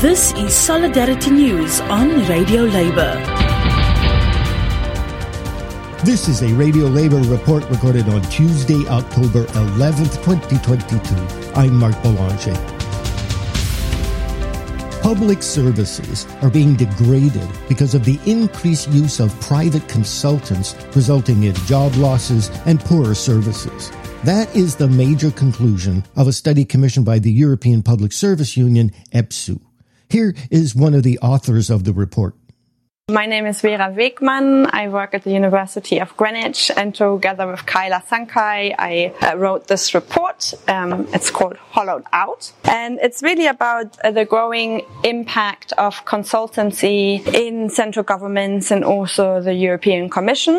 This is Solidarity News on Radio Labour. This is a Radio Labour report recorded on Tuesday, October 11th, 2022. I'm Mark Boulanger. Public services are being degraded because of the increased use of private consultants, resulting in job losses and poorer services. That is the major conclusion of a study commissioned by the European Public Service Union, EPSU. Here is one of the authors of the report. My name is Vera Weghmann. I work at the University of Greenwich, and together with Kyla Sankey, I uh, wrote this report. Um, it's called Hollowed Out, and it's really about uh, the growing impact of consultancy in central governments and also the European Commission.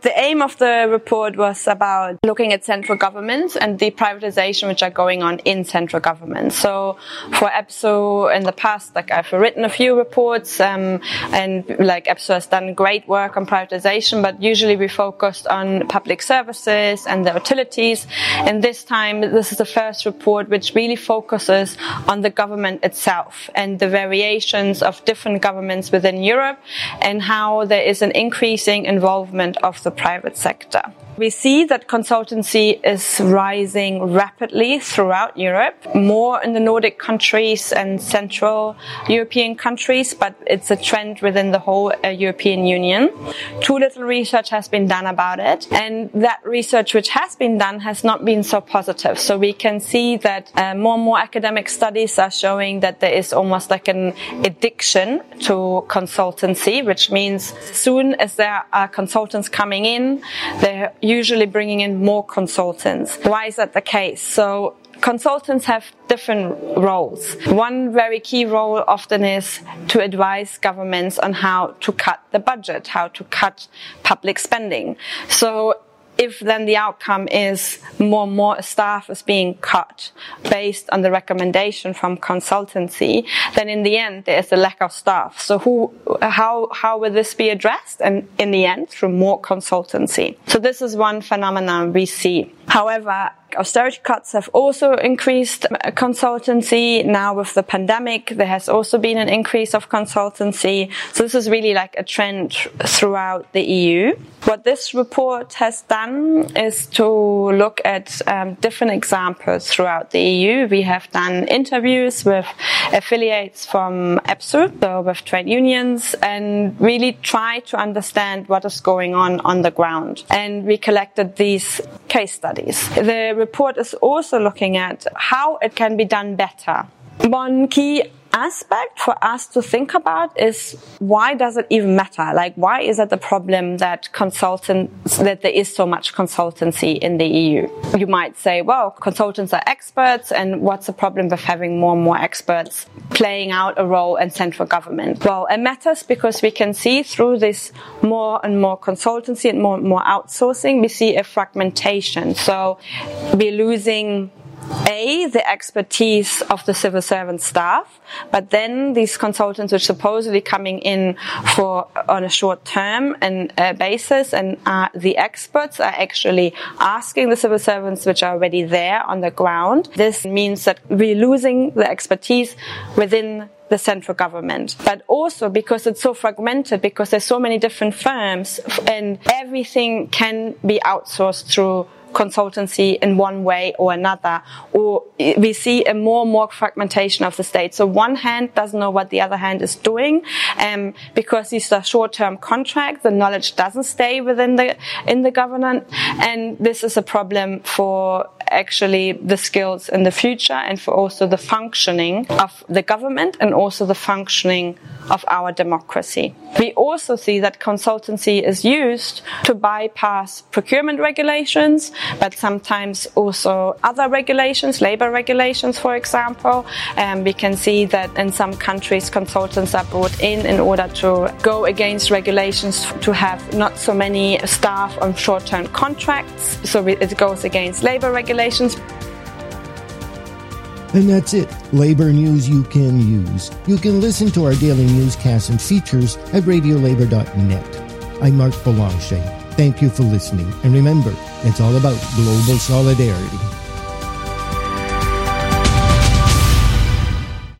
The aim of the report was about looking at central governments and the privatization which are going on in central government. So for EPSU in the past, like I've written a few reports, um, and like EPSU has done great work on privatization, but usually we focused on public services and the utilities. And this time, this is the first report which really focuses on the government itself and the variations of different governments within Europe and how there is an increasing involvement of the private sector. We see that consultancy is rising rapidly throughout Europe, more in the Nordic countries and Central European countries, but it's a trend within the whole uh, European Union. Too little research has been done about it, and that research which has been done has not been so positive. So we can see that uh, more and more academic studies are showing that there is almost like an addiction to consultancy, which means soon as there are consultants coming in, they're usually bringing in more consultants. Why is that the case? So consultants have different roles. One very key role often is to advise governments on how to cut the budget, how to cut public spending. So if then the outcome is more and more staff is being cut based on the recommendation from consultancy, then in the end there is a lack of staff. So who, how, how will this be addressed? And in the end, through more consultancy. So this is one phenomenon we see. However, austerity cuts have also increased consultancy. Now with the pandemic, there has also been an increase of consultancy. So this is really like a trend throughout the EU. What this report has done is to look at um, different examples throughout the EU. We have done interviews with affiliates from EPSU, so with trade unions, and really try to understand what is going on on the ground. And we collected these case studies. The report is also looking at how it can be done better. One key aspect for us to think about is why does it even matter? Like, why is it the problem that consultants, that there is so much consultancy in the EU? You might say, well, consultants are experts and what's the problem with having more and more experts playing out a role in central government? Well, it matters because we can see through this more and more consultancy and more and more outsourcing, we see a fragmentation. So we're losing a, the expertise of the civil servant staff, but then these consultants are supposedly coming in for on a short term and uh, basis, and uh, the experts are actually asking the civil servants which are already there on the ground. This means that we're losing the expertise within the central government, but also because it's so fragmented, because there's so many different firms and everything can be outsourced through consultancy in one way or another, or we see a more and more fragmentation of the state. So one hand doesn't know what the other hand is doing, um, because these are short-term contracts. The knowledge doesn't stay within the in the government, and this is a problem for actually the skills in the future and for also the functioning of the government and also the functioning of our democracy. We also see that consultancy is used to bypass procurement regulations, but sometimes also other regulations, labor regulations, for example. And we can see that in some countries, consultants are brought in in order to go against regulations to have not so many staff on short-term contracts. So it goes against labor regulations. And that's it. Labor news you can use. You can listen to our daily newscasts and features at radiolabor.net. I'm Mark Boulanger. Thank you for listening. And remember, it's all about global solidarity.